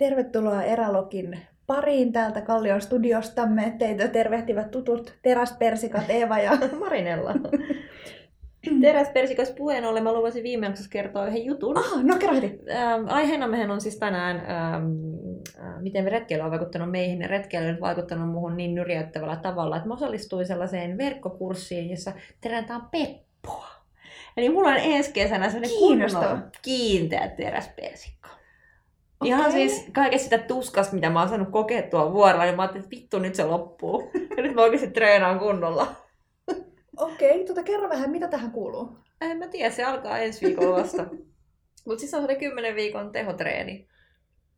Tervetuloa Eralokin pariin täältä Kallion studiostamme. Teitä tervehtivät tutut teräspersikat Eeva ja Marinella. Teräspersikas puheen ollen mä luvasin viime jaksossa kertoa yhden jutun. Ah, no kerro heti. Ähm, aiheena mehän on siis tänään, ähm, äh, miten retkeily on vaikuttanut meihin. Ja retkeily on vaikuttanut muuhun niin nyrjäyttävällä tavalla, että mä osallistuin sellaiseen verkkokurssiin, jossa terätään peppoa. Eli mulla on ensi kesänä sellainen Kiinnostava. kunnon kiinteä teräspersikko. Okei. Ihan siis kaikesta sitä tuskasta, mitä mä oon saanut kokea tuolla vuorolla, niin mä ajattelin, että vittu nyt se loppuu. Ja nyt mä oikeasti treenaan kunnolla. Okei, tuota kerro vähän, mitä tähän kuuluu? En mä tiedä, se alkaa ensi viikolla vasta. Mutta siis on se 10 viikon tehotreeni,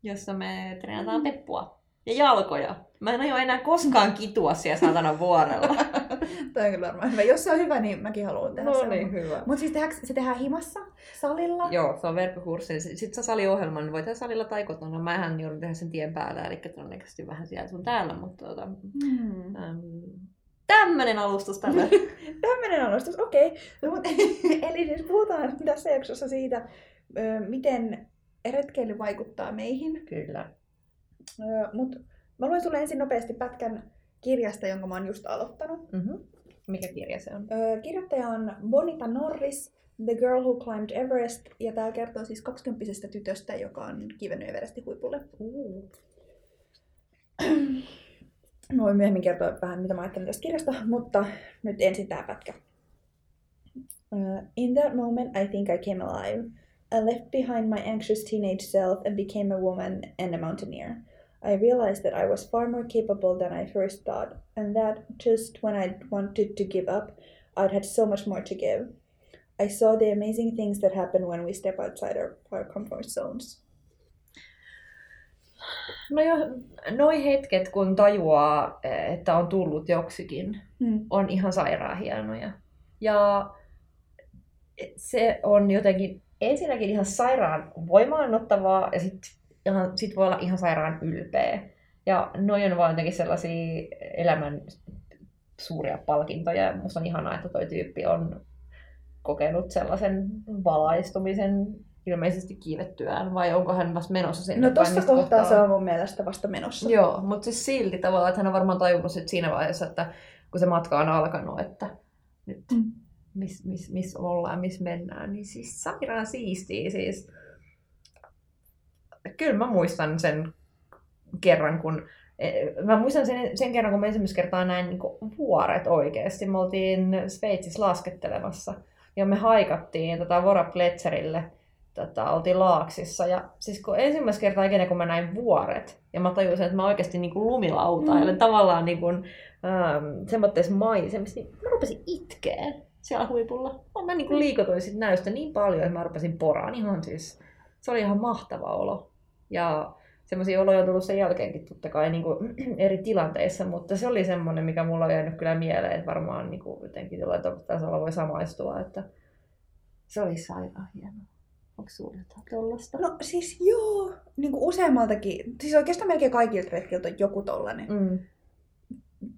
jossa me treenataan peppua ja jalkoja. Mä en aio enää koskaan kitua siellä saatana vuorella. Tämä on kyllä varmaan hyvä. Jos se on hyvä, niin mäkin haluan tehdä no niin, hyvä. Mutta siis tehdäänkö, se tehdään himassa, salilla? Joo, se on verkkokurssi. Sitten se saliohjelma, niin voi tehdä salilla tai kotona. Mähän joudun tehdä sen tien päällä, eli todennäköisesti vähän siellä sun täällä, mutta tota, Hmm. äm, tämmönen alustus tälle. Tämmöinen alustus, okei. No, mut, eli siis puhutaan tässä jaksossa siitä, miten retkeily vaikuttaa meihin. Kyllä. Mutta mä luen sulle ensin nopeasti pätkän kirjasta, jonka mä oon just aloittanut. Mm-hmm. Mikä kirja se on? Ö, kirjoittaja on Bonita Norris, The Girl Who Climbed Everest, ja tämä kertoo siis 20 tytöstä, joka on kivennyt Everestin huipulle. Uh. Mä voin myöhemmin kertoa vähän, mitä mä ajattelen tästä kirjasta, mutta nyt ensin tää pätkä. Uh, in that moment, I think I came alive. I left behind my anxious teenage self and became a woman and a mountaineer. I realized that I was far more capable than I first thought, and that just when I wanted to give up, I'd had so much more to give. I saw the amazing things that happen when we step outside our, our comfort zones. No jo, noi hetket, kun tajuaa, että on tullut joksikin, Hmm. on ihan sairaan hienoja. Ja se on jotenkin ensinnäkin ihan sairaan voimaannuttavaa ja sitten ihan, sit voi olla ihan sairaan ylpeä. Ja noi on vaan jotenkin sellaisia elämän suuria palkintoja. Ja Musta on ihanaa, että toi tyyppi on kokenut sellaisen valaistumisen ilmeisesti kiinnettyään, vai onko hän vasta menossa sinne? No tossa mistä kohtaa se on mun mielestä vasta menossa. Joo, mutta siis silti tavallaan, että hän on varmaan tajunnut sit siinä vaiheessa, että kun se matka on alkanut, että nyt Mm. missä mis, mis ollaan, missä mennään, niin siis sairaan siistiä siis. Kyllä mä muistan sen kerran, kun eh, Mä muistan sen, sen kerran, kun mä ensimmäistä kertaa näin niin vuoret oikeasti. Me oltiin Sveitsissä laskettelemassa ja me haikattiin tota Vora Pletserille. Tota, oltiin laaksissa. Ja siis kun ensimmäistä kertaa ikinä, kun mä näin vuoret, ja mä tajusin, että mä oikeasti niin kuin lumilautailen Mm. tavallaan niin kuin, ähm, semmoitteissa maisemissa, niin mä rupesin itkeen siellä huipulla. Mä niin kuin liikotuin sit näystä niin paljon, että mä rupesin poraan ihan siis. Se oli ihan mahtava olo. Ja semmoisia oloja on tullut sen jälkeenkin totta kai niin kuin, eri tilanteissa, mutta se oli semmoinen, mikä mulla on jäänyt kyllä mieleen, että varmaan niin kuin, jotenkin jollain tasolla voi samaistua, että se oli sairaan hienoa. Onko sulla jotain tollasta? No siis joo, niin kuin useammaltakin, siis oikeastaan melkein kaikilta retkiltä on joku tollanen, Mm.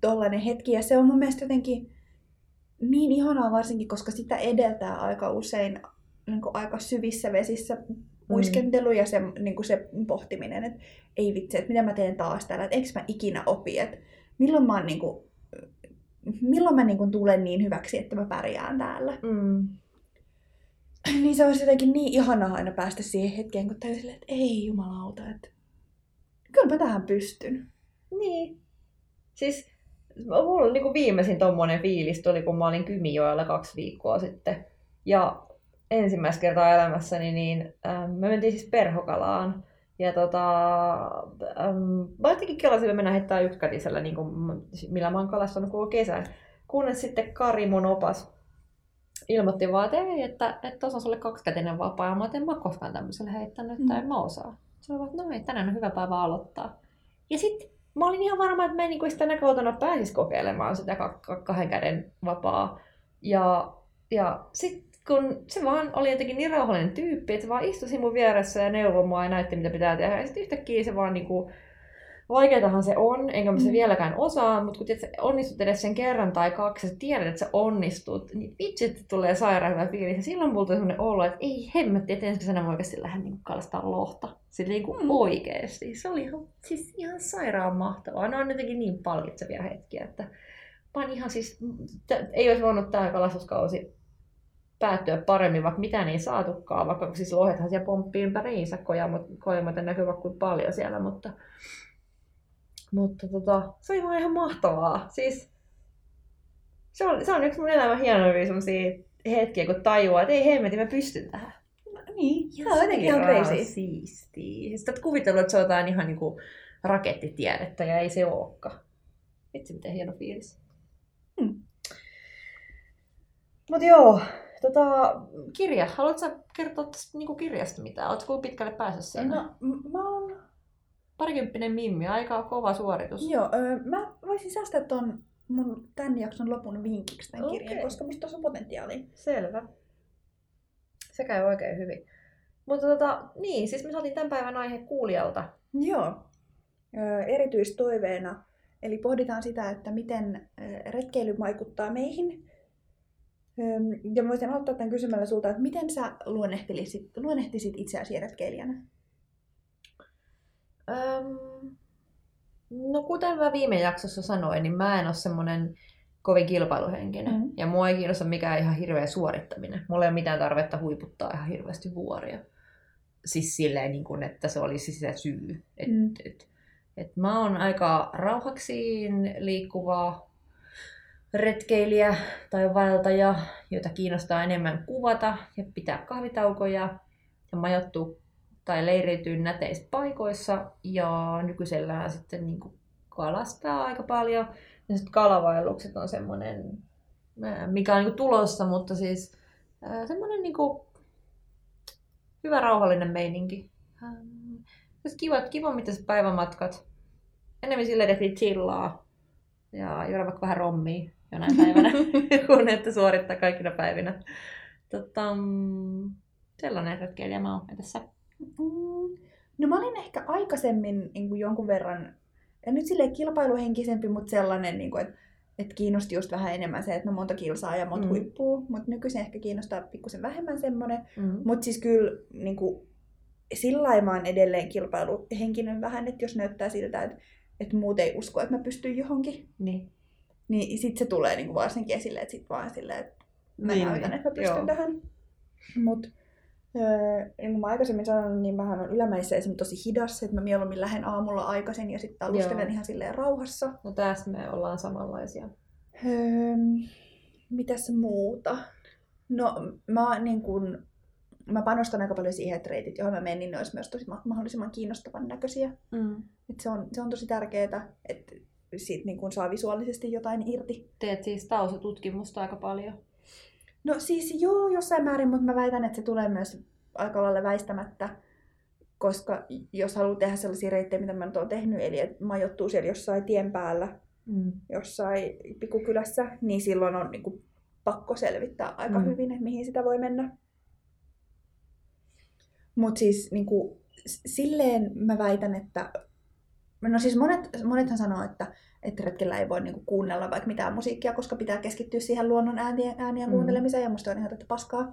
tollanen hetki. Ja se on mun mielestä jotenkin niin ihanaa varsinkin, koska sitä edeltää aika usein niin kuin aika syvissä vesissä uiskentelu ja se, niin kuin se pohtiminen, että ei vitsi, että mitä mä teen taas täällä, että eikö mä ikinä opi, että milloin mä, oon, niin kuin, milloin mä niin kuin, tulen niin hyväksi, että mä pärjään täällä. Mm. niin se olisi jotenkin niin ihanaa aina päästä siihen hetkeen, kun täysin että ei jumalauta, että kyllä mä tähän pystyn. Niin. Siis mulla niin kuin viimeisin tommonen fiilis tuli, kun mä olin Kymijoella kaksi viikkoa sitten. Ja ensimmäistä kertaa elämässäni, niin ähm, me mentiin siis perhokalaan. Ja tota, ähm, mä jotenkin kelasin, mennään heittää ykkätisellä, niin kuin, millä mä oon kalastanut koko kesän. Kunnes sitten Kari, mun opas, ilmoitti vaan, että ei, että, että tuossa on sulle kaksikätinen vapaa. Ja mä en mä koskaan tämmöisellä heittänyt, että Mm. en mä osaa. Se oli vaan, että no ei, tänään on hyvä päivä aloittaa. Ja sitten mä olin ihan varma, että mä en niin sitä näköotana pääsis kokeilemaan sitä ka- ka- kahden käden vapaa. Ja, ja sitten kun se vaan oli jotenkin niin rauhallinen tyyppi, että se vaan istui mun vieressä ja neuvoi mua ja näytti, mitä pitää tehdä. Ja sitten yhtäkkiä se vaan niinku, vaikeatahan se on, enkä mä se Mm. vieläkään osaa, mutta kun tiedät, onnistut edes sen kerran tai kaksi, sä tiedät, että sä onnistut, niin vitsi, että tulee sairaan hyvä fiilis. Ja silloin mulla tuli sellainen olo, että ei hemmetti, että ensi kesänä mä oikeasti lähden niin kalastaa lohta. Sitten niin kuin Mm. oikeesti. Se oli ihan, siis ihan sairaan mahtavaa. Ne on jotenkin niin palkitsevia hetkiä, että oon ihan siis, t- ei olisi voinut tämä kalastuskausi päättyä paremmin, vaikka mitään ei saatukaan, vaikka siis lohethan siellä pomppii ympäriinsä, kojamot, kojamot näkyy vaikka kuinka paljon siellä, mutta, mutta tota, se oli vaan ihan mahtavaa. Siis, se on, se on yksi mun elämän hienoimpia sellaisia hetkiä, kun tajuaa, että ei hemmetin, mä pystyn tähän. Niin, se on jotenkin ihan crazy. Siistiä. Siis oot kuvitellut, että se on jotain ihan niinku rakettitiedettä ja ei se olekaan. Vitsi, miten hieno fiilis. Hmm. Mut joo, tota, kirja. Haluatko sä kertoa tästä niinku kirjasta mitään? Oletko pitkälle päässyt siinä? No, m- mä oon... Parikymppinen mimmi, aika kova suoritus. Joo, öö, mä voisin säästää ton mun tämän jakson lopun vinkiksi tämän Okei. kirjan, koska musta tuossa on potentiaalia. Selvä. Se käy oikein hyvin. Mutta tota, niin, siis me saatiin tämän päivän aihe kuulijalta. Joo. Öö, erityistoiveena, eli pohditaan sitä, että miten retkeily vaikuttaa meihin. Ja mä voisin aloittaa tämän kysymällä sulta, että miten sä luonnehtilisit, luonnehtisit itseäsi retkeilijänä? Öm, no kuten mä viime jaksossa sanoin, niin mä en ole semmonen kovin kilpailuhenkinen. Mm. Ja mua ei kiinnosta mikään ihan hirveä suorittaminen. Mulla ei ole mitään tarvetta huiputtaa ihan hirveästi vuoria. Siis silleen, niin kuin, että se olisi se syy. Et, Mm. et, et mä oon aika rauhaksiin liikkuva retkeilijä tai vaeltaja, jota kiinnostaa enemmän kuvata ja pitää kahvitaukoja ja majoittua tai leiriytyä näteissä paikoissa ja nykyisellään sitten niin kuin kalastaa aika paljon. Ja sitten kalavaellukset on semmoinen, ää, mikä on niin tulossa, mutta siis ää, semmoinen niin kuin hyvä rauhallinen meininki. Siis kiva, kivammittaiset päivämatkat. Enemmän silleen, että chillaa ja juoda vaikka vähän rommia jonain päivänä, kun että suorittaa kaikkina päivinä. Tota, mm, sellainen retkeilijä mä oon tässä. Mm, No mä olin ehkä aikaisemmin niin kuin jonkun verran, ja nyt silleen kilpailuhenkisempi, mutta sellainen, niin kuin, että, että kiinnosti just vähän enemmän se, että no monta kilsaa ja monta Mm. huippuu, mutta nykyisin ehkä kiinnostaa pikkusen vähemmän semmoinen. Mm. Mutta siis kyllä niin kuin, sillä lailla mä oon edelleen kilpailuhenkinen vähän, että jos näyttää siltä, että, että muut ei usko, että mä pystyn johonkin, Niin. Niin sit se tulee niin kuin varsinkin esille, että sit vaan silleen, että mä Niin, näytän, niin. että mä pystyn Joo. tähän. Mut öö, niin kuin mä aikaisemmin sanoin, niin mähän on ylämäissä esimerkiksi tosi hidas, että mä mieluummin lähden aamulla aikaisin ja sitten talustelen Joo. ihan silleen rauhassa. No tässä me ollaan samanlaisia. Öö, mitäs muuta? No mä, niin kun, mä panostan aika paljon siihen, että reitit, joihin mä menen, niin ne olisi myös tosi ma- mahdollisimman kiinnostavan näköisiä. Mm. Et se, on, se on tosi tärkeää, että siitä niin kun saa visuaalisesti jotain irti. Teet siis taustatutkimusta aika paljon. No siis joo, jossain määrin, mutta mä väitän, että se tulee myös aika lailla väistämättä, koska jos haluaa tehdä sellaisia reittejä, mitä mä nyt oon tehnyt, eli että majoittuu siellä jossain tien päällä, Mm. jossain pikkukylässä, niin silloin on niin kuin, pakko selvittää aika Mm. hyvin, että mihin sitä voi mennä. Mutta siis niin kuin, silleen mä väitän, että No siis monet, monethan sanoo, että, että retkellä ei voi niinku kuunnella vaikka mitään musiikkia, koska pitää keskittyä siihen luonnon äänien, äänien Mm. kuuntelemiseen, ja musta on ihan tätä paskaa.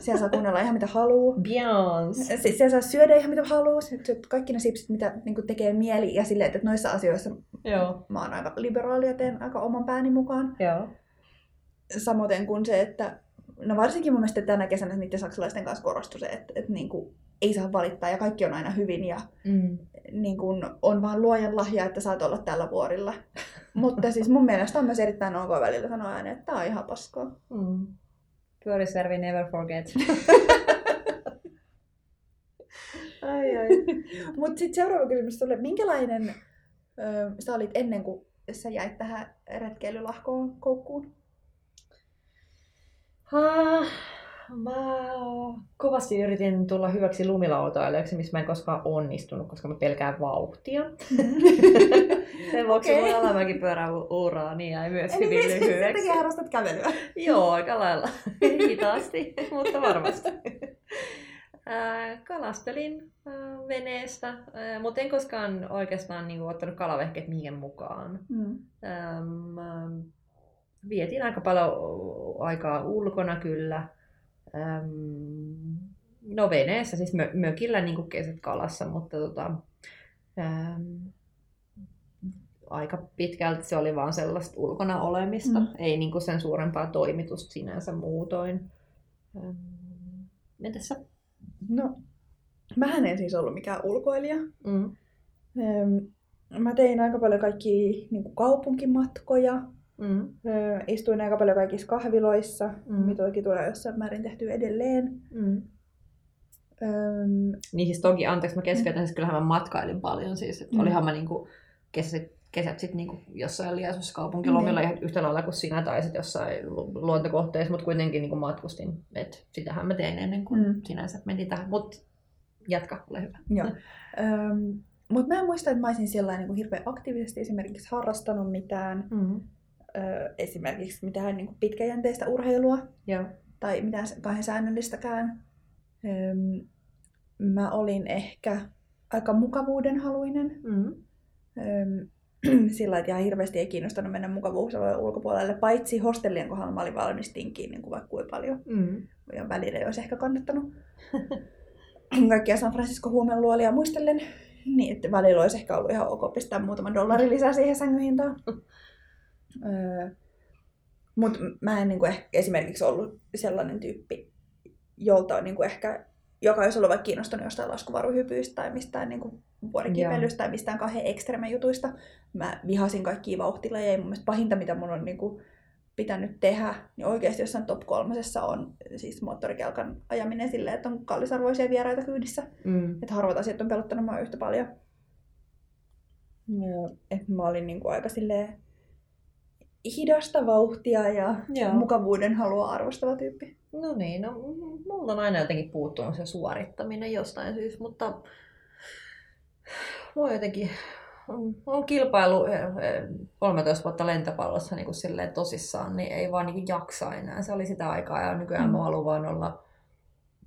Siellä saa kuunnella ihan mitä haluaa. Beyoncé. Siis siellä saa syödä ihan mitä haluaa. Kaikki ne sipsit, mitä niinku tekee mieli, ja silleen, että noissa asioissa Joo. mä oon aika liberaali ja teen aika oman pääni mukaan. Joo. Samoin kuin se, että no varsinkin mun mielestä tänä kesänä niiden saksalaisten kanssa korostui se, että, että niinku, ei saa valittaa ja kaikki on aina hyvin ja Mm. niin kuin on vaan luojan lahja, että saat olla tällä vuorilla. Mutta siis mun mielestä on myös erittäin ok välillä sanoa ääneen, että tää on ihan paskaa. Mm. Pyörisjärvi never forget. ai ai. Mutta sitten seuraava kysymys sulle, minkälainen ö, sä olit ennen kuin sä jäit tähän retkeilylahkoon koukkuun? Ah, mä kovasti yritin tulla hyväksi lumilautailijaksi, missä mä en koskaan onnistunut, koska mä pelkään vauhtia. Sen vuoksi okay. mun alamäkipyörän uraa niin jäi myös Eli hyvin sen lyhyeksi. takia harrastat kävelyä. Joo, aika lailla. Hitaasti, mutta varmasti. Kalastelin veneestä, mutta en koskaan oikeastaan niin ottanut kalavehkeet mihin mukaan. Mm. Vietin aika paljon aikaa ulkona kyllä. Ähm, no veneessä, siis mö, mökillä niin kuin kesät kalassa, mutta tota, ähm, aika pitkälti se oli vaan sellaista ulkona olemista, mm. ei niin kuin sen suurempaa toimitusta sinänsä muutoin. Ähm, entäs sä? No, mähän en siis ollut mikään ulkoilija. Mm. Ähm, Mä tein aika paljon kaikki niin kuin kaupunkimatkoja. Mm. Öö, istuin aika paljon kaikissa kahviloissa, Mm. mm. mitä toki tulee jossain määrin tehty edelleen. Mm. Öö, Niin siis toki, anteeksi mä keskeytän, siis kyllähän mä matkailin paljon siis, että Mm. olihan mä niinku kesät, kesät sit niinku jossain liasussa kaupunkilomilla Niin. ihan yhtä lailla kuin sinä tai sit jossain lu- luontokohteissa, mutta kuitenkin niinku matkustin, et sitähän mä tein ennen kuin Mm. sinänsä menin tähän, mut jatka, ole hyvä. joo. Öö, Mutta mä en muista, että mä olisin sillä niin hirveän aktiivisesti esimerkiksi harrastanut mitään, Mm. Öö, esimerkiksi mitään niin pitkäjänteistä urheilua Joo. tai mitään kahden säännöllistäkään. Öö, mä olin ehkä aika mukavuudenhaluinen. Mm. Öm, sillä että ihan hirveästi ei kiinnostanut mennä mukavuusalueen ulkopuolelle, paitsi hostellien kohdalla mä olin valmis tinkiin niin kuin vaikka kuinka paljon. Mm. Ja välillä ei olisi ehkä kannattanut. Kaikkia San Francisco huumeluolia muistellen, niin että välillä olisi ehkä ollut ihan ok pistää muutaman dollarin lisää siihen sängyn hintaan. Öö, Mutta mä en niin kuin ehkä esimerkiksi ollut sellainen tyyppi, jolta on niin kuin ehkä, joka olisi ollut vaikka kiinnostunut jostain laskuvaruhypyistä tai mistään niin kuin vuorikipeilystä tai mistään kahden ekstreme jutuista. Mä vihasin kaikkia vauhtilajeja. Mun mielestä pahinta, mitä mun on niin kuin pitänyt tehdä, niin oikeasti jossain top kolmosessa on siis moottorikelkan ajaminen silleen, että on kallisarvoisia vieraita kyydissä. Mm. Että harvat asiat on pelottanut mua yhtä paljon. Ja, että mä olin niinku aika silleen hidasta vauhtia ja Joo. mukavuuden halua arvostava tyyppi. No niin, no mulla on aina jotenkin puuttunut se suorittaminen jostain syystä, mutta mua jotenkin on, on kilpailu eh, eh, 13 vuotta lentopallossa niin kuin silleen tosissaan, niin ei vaan niin jaksa enää. Se oli sitä aikaa ja nykyään Mm. mä haluan vaan olla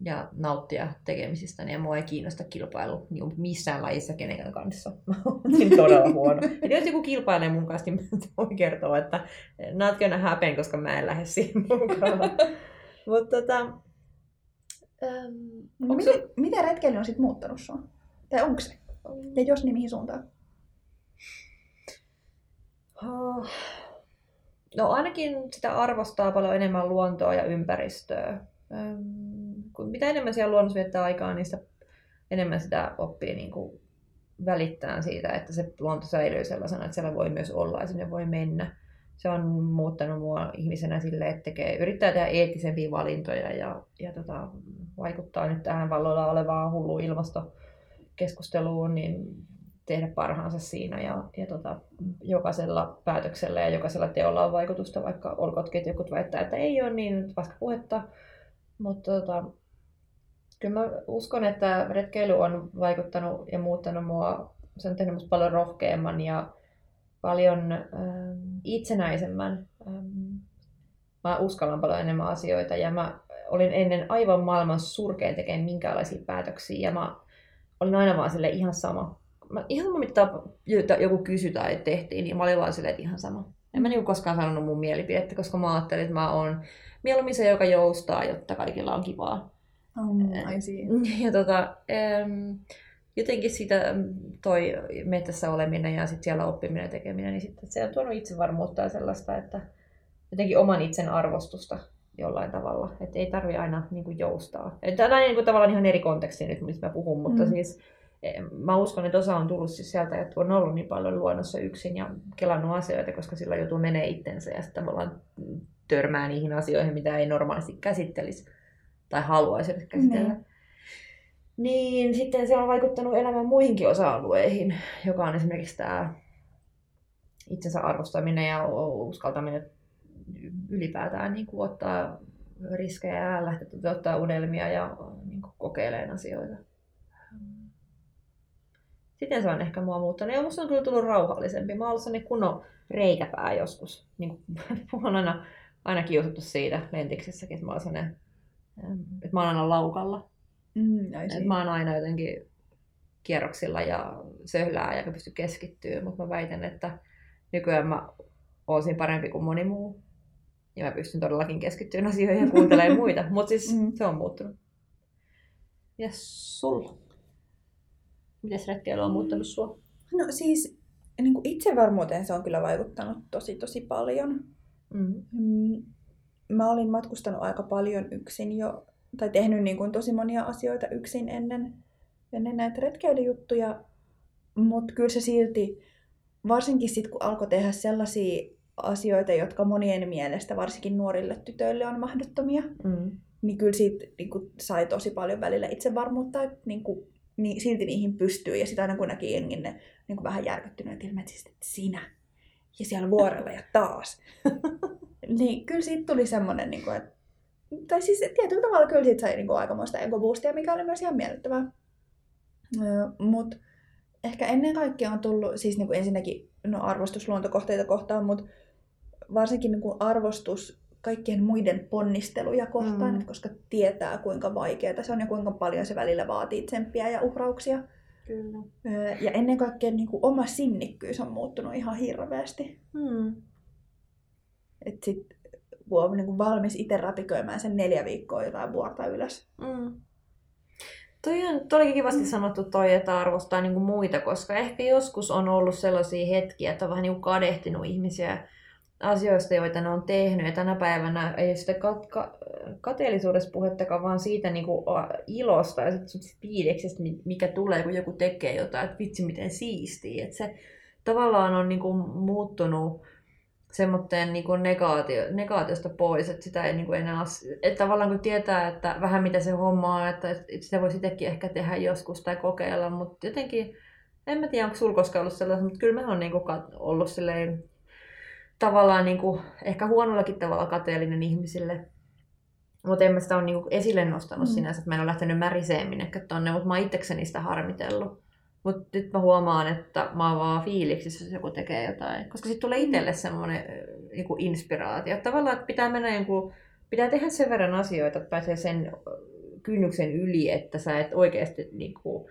ja nauttia tekemisistä, ja mua ei kiinnosta kilpailu niin missään lajissa kenenkään kanssa. Mä niin todella huono. Et jos joku kilpailee mun kanssa, niin mä voin kertoa, että not gonna happen, koska mä en lähde siihen mukaan. Mutta tota, ähm, No, miten, sul- miten retkeily on sitten muuttanut sua? Tai onko se? Ja jos, niin mihin suuntaan? Ah. No ainakin sitä arvostaa paljon enemmän luontoa ja ympäristöä. Kun mitä enemmän siellä luonnossa viettää aikaa, niin sitä enemmän sitä oppii niin kuin välittää siitä, että se luonto säilyy sellaisena, että siellä voi myös olla ja sinne voi mennä. Se on muuttanut mua ihmisenä silleen, että tekee, yrittää tehdä eettisempiä valintoja ja, ja tota, vaikuttaa nyt tähän valloilla olevaan hulluun ilmastokeskusteluun, niin tehdä parhaansa siinä ja, ja tota, jokaisella päätöksellä ja jokaisella teolla on vaikutusta, vaikka olkootkin, että jotkut väittää, että ei ole niin vasta puhetta. Mutta tota, kyllä mä uskon, että retkeily on vaikuttanut ja muuttanut mua, se on tehnyt musta paljon rohkeamman ja paljon ähm, itsenäisemmän. Ähm, mä uskallan paljon enemmän asioita ja mä olin ennen aivan maailman surkein tekemään minkäänlaisia päätöksiä ja mä olin aina vaan sille ihan sama. Mä, ihan sama mitä joku kysyi tai tehtiin, niin mä olin vaan että ihan sama. En mä niinku koskaan sanonut mun mielipidettä, koska mä ajattelin, että mä oon mieluummin se, joka joustaa, jotta kaikilla on kivaa. Um, I see. Ja tota, jotenkin sitä toi metässä oleminen ja sitten siellä oppiminen ja tekeminen, niin sitten se on tuonut itsevarmuutta ja sellaista, että jotenkin oman itsen arvostusta jollain tavalla. Että ei tarvi aina niin kuin, joustaa. Tämä on niin kuin, tavallaan ihan eri konteksti nyt, mistä mä puhun, mutta Mm. siis mä uskon, että osa on tullut siis sieltä, että on ollut niin paljon luonnossa yksin ja kelannut asioita, koska sillä joutuu menee itsensä ja sitten tavallaan törmää niihin asioihin, mitä ei normaalisti käsittelisi tai haluaisi edes käsitellä. Niin. Niin sitten se on vaikuttanut elämän muihinkin osa-alueihin, joka on esimerkiksi tämä itsensä arvostaminen ja uskaltaminen ylipäätään niin kuin ottaa riskejä ja lähteä toteuttaa unelmia ja niin kuin kokeilemaan asioita. Sitten se on ehkä mua muuttanut. Ja musta on kyllä tullut rauhallisempi. Mä oon ollut sellainen kunnon reikäpää joskus. Niin kuin, mua on aina, aina kiusattu siitä lentiksessäkin, että mä oon sellainen, että mä oon aina laukalla. Mm, I see. Et mä oon aina jotenkin kierroksilla ja söhlää ja pysty keskittyä, mutta mä väitän, että nykyään mä oon siinä parempi kuin moni muu. Ja mä pystyn todellakin keskittymään asioihin ja kuuntelemaan muita, mutta siis Mm. se on muuttunut. Ja sulla? Miten retkeily on muuttanut sua? No siis niin kuin itsevarmuuteen se on kyllä vaikuttanut tosi tosi paljon. Mm. Mm, Mä olin matkustanut aika paljon yksin jo, tai tehnyt niin kuin tosi monia asioita yksin ennen, ennen näitä retkeilyjuttuja, mutta kyllä se silti, varsinkin sitten kun alkoi tehdä sellaisia asioita, jotka monien mielestä, varsinkin nuorille tytöille, on mahdottomia, Mm. niin kyllä siitä niin kuin, sai tosi paljon välillä itsevarmuutta, että niin kuin, niin, silti niihin pystyy. Ja sitten aina kun näki jengin ne niin kuin vähän järkyttyneet ilmeet, siis, että sinä ja siellä vuorella ja taas. niin kyllä siitä tuli semmoinen, niin kuin, että, tai siis tietyllä tavalla kyllä siitä sai niin kuin, aikamoista egoboostia, mikä oli myös ihan miellyttävää. Mutta ehkä ennen kaikkea on tullut, siis niin kuin ensinnäkin no, arvostus luontokohteita kohtaan, mutta varsinkin niin kuin arvostus kaikkien muiden ponnisteluja kohtaan, Mm. mm. koska tietää kuinka vaikeaa se on ja kuinka paljon se välillä vaatii tsemppiä ja uhrauksia. Kyllä. Ja ennen kaikkea niin kuin oma sinnikkyys on muuttunut ihan hirveästi. Mm. Et sit, kun on niin kuin valmis itse räpiköimään sen neljä viikkoa jotain vuorta ylös. Mm. Toi on toi kivasti Mm. sanottu toi, että arvostaa niinku muita, koska ehkä joskus on ollut sellaisia hetkiä, että on vähän niinku kadehtinut ihmisiä asioista, joita ne on tehnyt. Ja tänä päivänä ei ole sitä kat- ka- kateellisuudesta puhettakaan, vaan siitä niinku a- ilosta ja sit fiiliksestä, mi- mikä tulee, kun joku tekee jotain, että vitsi miten siistiä. Että se tavallaan on niinku muuttunut semmoitteen niin negaatio, negaatiosta pois, että sitä ei niin kuin enää, että tavallaan kun tietää, että vähän mitä se homma on, että sitä voisi itsekin ehkä tehdä joskus tai kokeilla, mutta jotenkin, en mä tiedä, onko sulla koskaan ollut sellaista, mutta kyllä mä oon niin kuin ollut silleen, tavallaan niin kuin, ehkä huonollakin tavalla kateellinen ihmisille. Mutta en mä sitä ole niinku esille nostanut. Mm. sinänsä, että mä en ole lähtenyt märiseen minnekään tonne, mutta mä oon itsekseni sitä harmitellut. Mutta nyt mä huomaan, että mä oon vaan fiiliksissä, jos joku tekee jotain. Koska sitten tulee itselle semmoinen niinku inspiraatio. Tavallaan, että pitää mennä jonkun, pitää tehdä sen verran asioita, että pääsee sen kynnyksen yli, että sä et oikeasti niinku,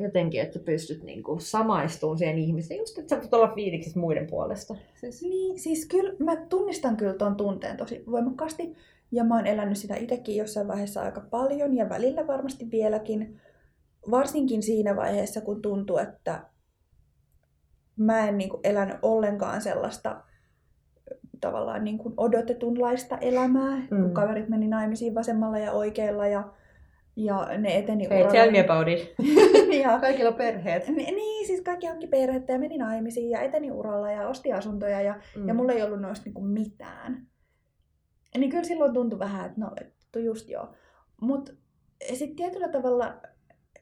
jotenkin, että pystyt niinku samaistumaan siihen ihmiseen. Just, että sä voit olla fiiliksissä muiden puolesta. Siis, Niin, siis kyllä mä tunnistan kyllä tuon tunteen tosi voimakkaasti. Ja mä oon elänyt sitä itsekin jossain vaiheessa aika paljon ja välillä varmasti vieläkin. Varsinkin siinä vaiheessa, kun tuntuu, että mä en niin kuin elänyt ollenkaan sellaista tavallaan niin kuin odotetunlaista elämää, mm. Kun kaverit meni naimisiin vasemmalla ja oikealla ja, ja ne eteni hey, tell me about it. ja, Kaikilla on perheet. Ni- Niin, siis kaikki hankki perhettä ja meni naimisiin ja eteni uralla ja osti asuntoja ja, mm. ja mulla ei ollut noista niinku mitään. Niin kyllä silloin tuntui vähän, että no, että just joo. Mutta sitten tietyllä tavalla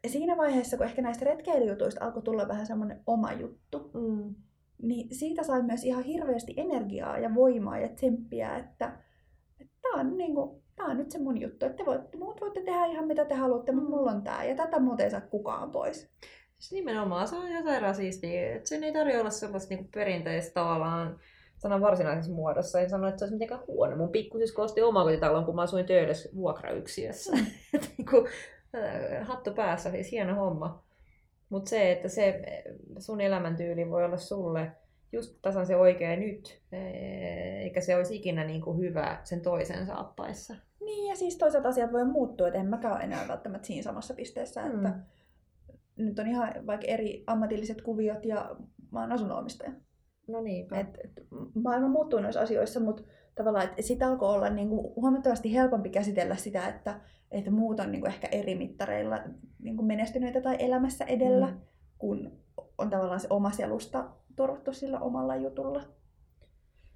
siinä vaiheessa, kun ehkä näistä retkeilyjutuista alkoi tulla vähän semmoinen oma juttu, Mm. niin siitä sai myös ihan hirveästi energiaa ja voimaa ja tsemppiä, että tämä on, niinku, tää on nyt se mun juttu, että te voitte, muut voitte tehdä ihan mitä te haluatte, mutta Mm. mulla on tämä ja tätä muuta ei saa kukaan pois. Siis nimenomaan se on ihan sairaan siistiä. että Sen ei tarvitse olla sellaista niinku perinteistä tavallaan sanan varsinaisessa muodossa. En sano, että se olisi mitenkään huono. Mun pikkusisko osti omakotitalon, kun mä asuin töydessä vuokrayksiössä. Äh, hattu päässä, siis hieno homma. Mutta se, että se sun elämäntyyli voi olla sulle just tasan se oikea nyt, eh, eikä se olisi ikinä niinku hyvä sen toisen saappaissa. Niin, ja siis toisaalta asiat voi muuttua, että en mäkään enää välttämättä siinä samassa pisteessä, Mm. että nyt on ihan vaikka eri ammatilliset kuviot ja mä oon asunnonomistaja. No niin. Et, et, maailma muuttuu noissa asioissa, mutta tavallaan että sitä alkoi olla niinku huomattavasti helpompi käsitellä sitä, että, että muut on niinku ehkä eri mittareilla niinku menestyneitä tai elämässä edellä, Mm. kun on tavallaan se oma selusta turvattu sillä omalla jutulla.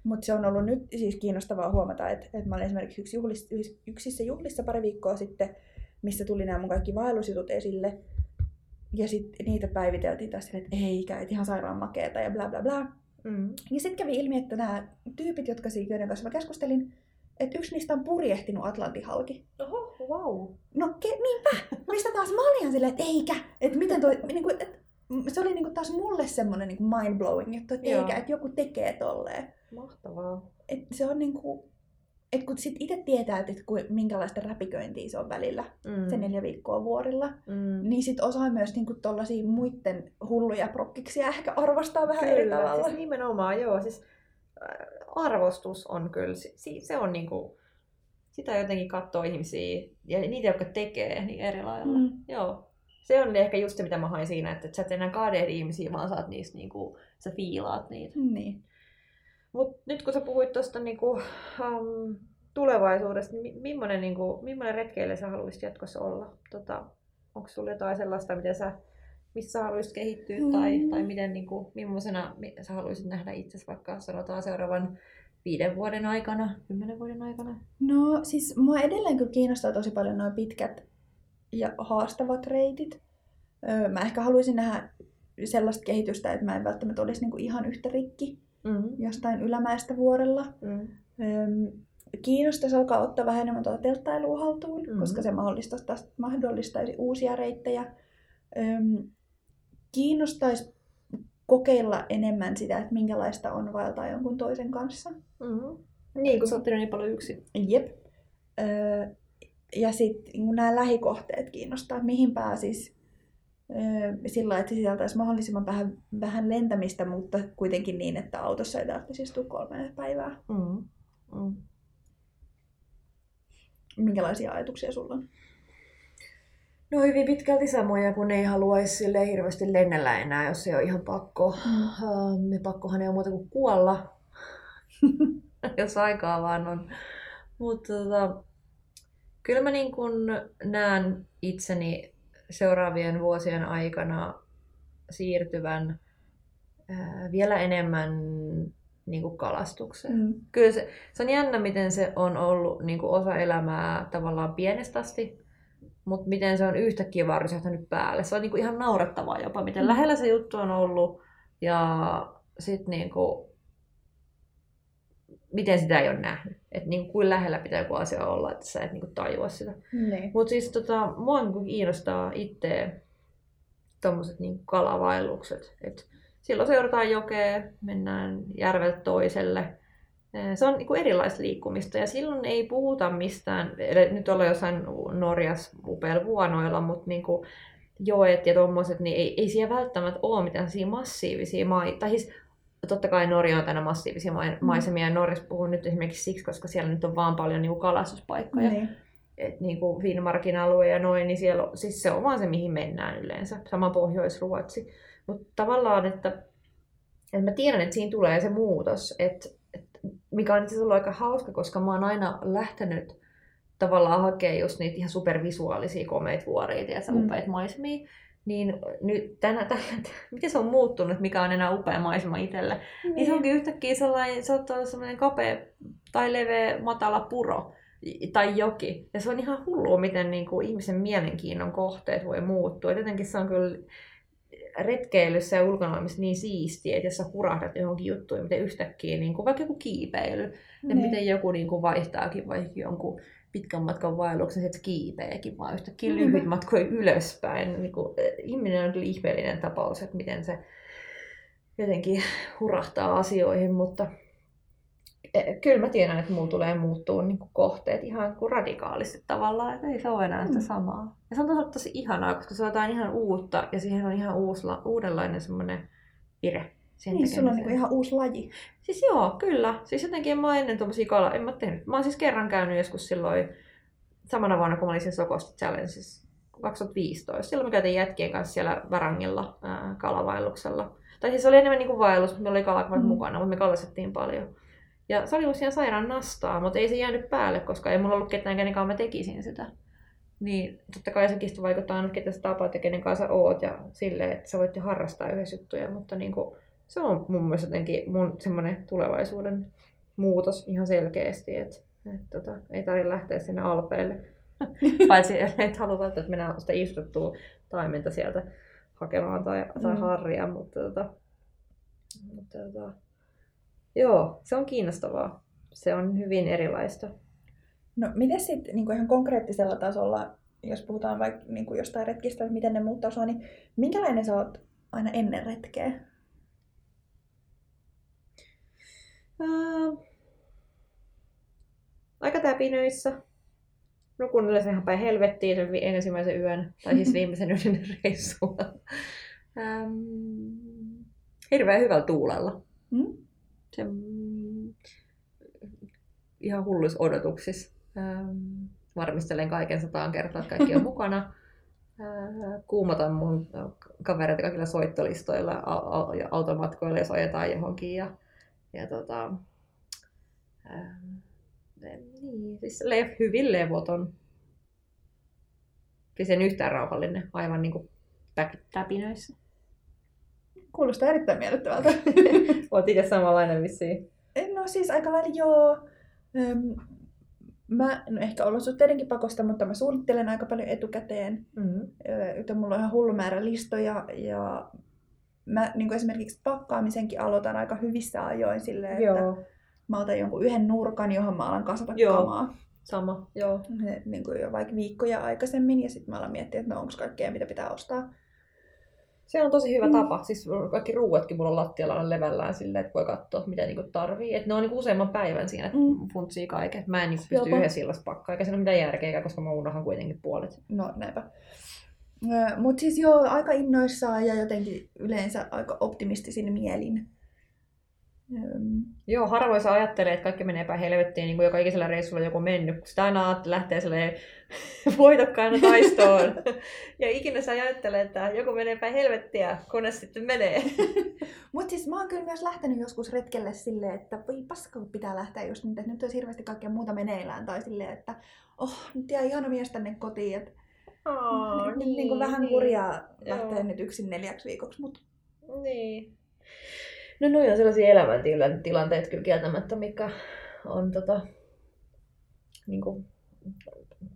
Mutta se on ollut nyt siis kiinnostavaa huomata, että, että mä olin esimerkiksi yksi juhlis, yks- yksissä juhlissa pari viikkoa sitten, missä tuli nämä mun kaikki vaellusjutut esille. Ja sitten niitä päiviteltiin taas silleen, että eikä, että ihan sairaan makeeta ja bla bla bla. Mm. Ja sitten kävi ilmi, että nämä tyypit, jotka siinä, joiden kanssa mä keskustelin, että yksi niistä on purjehtinut Atlantin halki. Oho, wow. No ke, niinpä, mistä taas mä olin ihan silleen, että eikä, että miten toi, niinku, et, se oli niinku taas mulle semmoinen niinku mind-blowing juttu, että Joo. eikä, että joku tekee tolleen. Mahtavaa. Et se on niinku, että kun sit itse tietää, että minkälaista räpiköintiä se on välillä, Mm. se neljä viikkoa vuorilla, Mm. niin sit osaa myös niinku tollasia muiden hulluja prokkiksia ehkä arvostaa vähän eri Kyllä, tavalla. siis nimenomaan joo. Siis, arvostus on kyllä, se on niinku, sitä jotenkin katsoo ihmisiä ja niitä, jotka tekee, niin eri lailla. Mm. Joo. Se on ehkä just se, mitä mä hain siinä, että sä et enää kadehdi ihmisiä, vaan saat niistä, niinku, sä fiilaat niitä. Niin. Mut nyt kun sä puhuit tuosta niinku, um, tulevaisuudesta, niin millainen, niinku, millainen retkeille sä haluaisit jatkossa olla? Tota, onko sulla jotain sellaista, miten sä, missä sä haluaisit kehittyä Mm. tai, tai miten, niinku, millaisena mi- sä haluaisit nähdä itsesi vaikka sanotaan seuraavan viiden vuoden aikana, kymmenen vuoden aikana? No siis mua edelleen kyllä kiinnostaa tosi paljon nuo pitkät ja haastavat reitit. Öö, mä ehkä haluaisin nähdä sellaista kehitystä, että mä en välttämättä olisi niinku ihan yhtä rikki Mm-hmm. jostain ylämäestä vuorella. Mm. Öm, kiinnostaisi alkaa ottaa vähän enemmän tuota telttailua haltuun, Mhm. mm. koska se mahdollistaisi, taas- mahdollistaisi uusia reittejä. Öm, kiinnostaisi kokeilla enemmän sitä, että minkälaista on vaeltaa jonkun toisen kanssa. Mm-hmm. Niin, kun sä oot niin paljon yksin. Jep. Öö, ja sitten nämä lähikohteet kiinnostaa, mihin pääsis öö, sillä lailla, että se sisältäisi mahdollisimman vähän, vähän lentämistä, mutta kuitenkin niin, että autossa ei tarvitsisi istua kolme päivää. Mm. Mm. Minkälaisia ajatuksia sulla on? No hyvin pitkälti samoja, kun ei haluaisi sille hirveästi lennellä enää, jos ei ole ihan pakko. Mm. Ja pakkohan ei ole muuta kuin kuolla, jos aikaa vaan on. Mutta tota, kyllä mä niin kun näen itseni seuraavien vuosien aikana siirtyvän ää, vielä enemmän niin kuin kalastukseen. Mm. Kyllä se, se on jännä, miten se on ollut niin kuin osa elämää tavallaan pienestä asti, mutta miten se on yhtäkkiä vaan rysähtänyt päälle. Se on niin kuin ihan naurettavaa jopa, miten Mm. lähellä se juttu on ollut ja sitten niin kuin, miten sitä ei ole nähnyt. Että niin kuin lähellä pitää joku asia olla, että sä et niin kuin tajua sitä. Niin. Mutta siis tota, mua niin kuin kiinnostaa itse tommoset niin kalavaellukset. Et silloin seurataan jokea, mennään järveltä toiselle. Eh, Se on niin erilaista liikkumista ja silloin ei puhuta mistään, nyt ollaan jossain Norjas upealla vuonoilla, mutta niin kuin joet ja tommoset, niin ei, ei siellä välttämättä ole mitään siinä massiivisia maita. Tai siis totta kai Norja on tänä massiivisia mai- maisemia ja Norjassa puhun nyt esimerkiksi siksi, koska siellä nyt on vaan paljon niin kuin kalastuspaikkoja Niin. et niin kuin Finnmarkin alue ja noin, niin siellä, on- siis se on vaan se, mihin mennään yleensä. Sama Pohjois-Ruotsi. Mutta tavallaan, että, että mä tiedän, että siinä tulee se muutos, että mikä on itse asiassa ollut aika hauska, koska mä oon aina lähtenyt tavallaan hakemaan just niitä ihan supervisuaalisia komeita vuoria ja Mm. upeita maisemia. Niin nyt tänä, tänä, miten se on muuttunut, mikä on enää upea maisema itselle. Niin se onkin yhtäkkiä sellainen, saattaa olla sellainen kapea tai leveä, matala puro tai joki. Ja se on ihan hullua, miten niin kuin ihmisen mielenkiinnon kohteet voi muuttua. Et jotenkin se on kyllä retkeilyssä ja ulkonoimissa niin siistiä, että jos sä hurahdat johonkin juttuun, miten yhtäkkiä, niin kuin vaikka joku kiipeily, ja Niin. miten joku niin kuin vaihtaakin vaikka jonkun pitkän matkan vaelluksen, että se kiipeekin vaan yhtäkkiä Mhm. lyhyt matkoja ylöspäin. Niin kuin, eh, ihminen on kyllä ihmeellinen tapaus, että miten se jotenkin hurahtaa asioihin, mutta kyllä mä tiedän, että mulla tulee muuttua niin kuin kohteet ihan kuin radikaalisti tavallaan, että ei se ole enää sitä Mm. samaa. Ja se on tosi, tosi ihanaa, koska se on jotain ihan uutta ja siihen on ihan uusla, uudenlainen semmoinen vire. Niin, sulla on tekemiseen. niinku ihan uusi laji. Siis joo, kyllä. Siis jotenkin mä oon ennen tommosia kala... En mä tehnyt. Mä oon siis kerran käynyt joskus silloin samana vuonna, kun mä olin siinä Sokosta Challenges 2015. Silloin me käytiin jätkien kanssa siellä Varangilla ää, kalavaelluksella. Tai siis se oli enemmän niinku vaellus, mutta meillä oli kalakuvat Mm. mukana, mutta me kalasettiin paljon. Ja se oli ihan sairaan nastaa, mutta ei se jäänyt päälle, koska ei mulla ollut ketään, kenen kanssa mä tekisin sitä. Niin totta kai sekin vaikuttaa aina, ketä sä tapaat ja kenen kanssa sä oot ja silleen, että sä voit jo harrastaa yhdessä juttuja, mutta niinku, se on mun mielestä jotenkin mun semmoinen tulevaisuuden muutos ihan selkeästi, että et, tota, ei tarvitse lähteä sinne alpeille. Paitsi et halua välttämättä että mennään sitä istuttua taimenta sieltä hakemaan tai, tai Mm. harria, mutta, tota, mutta tota, joo, se on kiinnostavaa. Se on hyvin erilaista. No, miten sitten niin ihan konkreettisella tasolla, jos puhutaan vaikka niin kuin jostain retkistä, että miten ne muuttaa sua, niin minkälainen sä oot aina ennen retkeä? Ää, aika täpinöissä. Nukun yleensä ihan päin helvettiin sen ensimmäisen yön, tai siis viimeisen yön reissulla. Ähm, hirveän hyvällä tuulella. Mm? Se, mm, ihan hulluissa odotuksissa. Ähm, varmistelen kaiken sataan kertaa, että kaikki on mukana. Äh, kuumotan mun kavereita kaikilla soittolistoilla ja automatkoilla, jos ajetaan johonkin. Ja, ja tota, äh, niin, siis le- hyvin levoton. Siis en yhtään rauhallinen, aivan niin kuin täpinöissä. Kuulostaa erittäin miellyttävältä. Olet itse samanlainen vissiin. No siis aika lailla joo. Mä, no ehkä olosuhteidenkin pakosta, mutta mä suunnittelen aika paljon etukäteen. Mm-hmm. Joten mulla on ihan hullu määrä listoja ja mä niin kuin esimerkiksi pakkaamisenkin aloitan aika hyvissä ajoin silleen, että joo. mä otan jonkun yhden nurkan, johon mä alan kasata joo. kamaa. Sama, joo. Niin kuin jo vaikka viikkoja aikaisemmin ja sitten mä alan miettiä, että no onko kaikkea, mitä pitää ostaa. Se on tosi hyvä mm. tapa. Siis kaikki ruuatkin mulla on lattialla levällään silleen, että voi katsoa, mitä niinku tarvii. Et ne on niinku useamman päivän siinä, että mm. funtsii kaiken. Mä en niinku pysty yhdessä illassa pakkaa, eikä siinä ole mitään järkeä, koska mä unohan kuitenkin puolet. No näinpä. Mutta siis joo, aika innoissaan ja jotenkin yleensä aika optimistisin mielin. Joo, harvoin sä ajattelee, että kaikki menee päin helvettiin, niin kuin joka ikisellä reissulla joku mennyt, kun sitä aina lähtee voitokkaana taistoon. ja ikinä sä ajattelee, että joku menee päin helvettiä, kunnes sitten menee. Mutta siis mä oon kyllä myös lähtenyt joskus retkelle silleen, että voi paska, kun pitää lähteä just nyt, että nyt olisi hirveästi kaikkea muuta meneillään. Tai silleen, että oh, nyt jää ihana mies tänne kotiin. Että Oh, niin, niin, niin, vähän niin. kurjaa lähteä nyt yksin neljäksi viikoksi. Mutta... Niin. No noin on sellaisia elämäntilanteita kyllä kieltämättä, mikä on tota, niin kuin,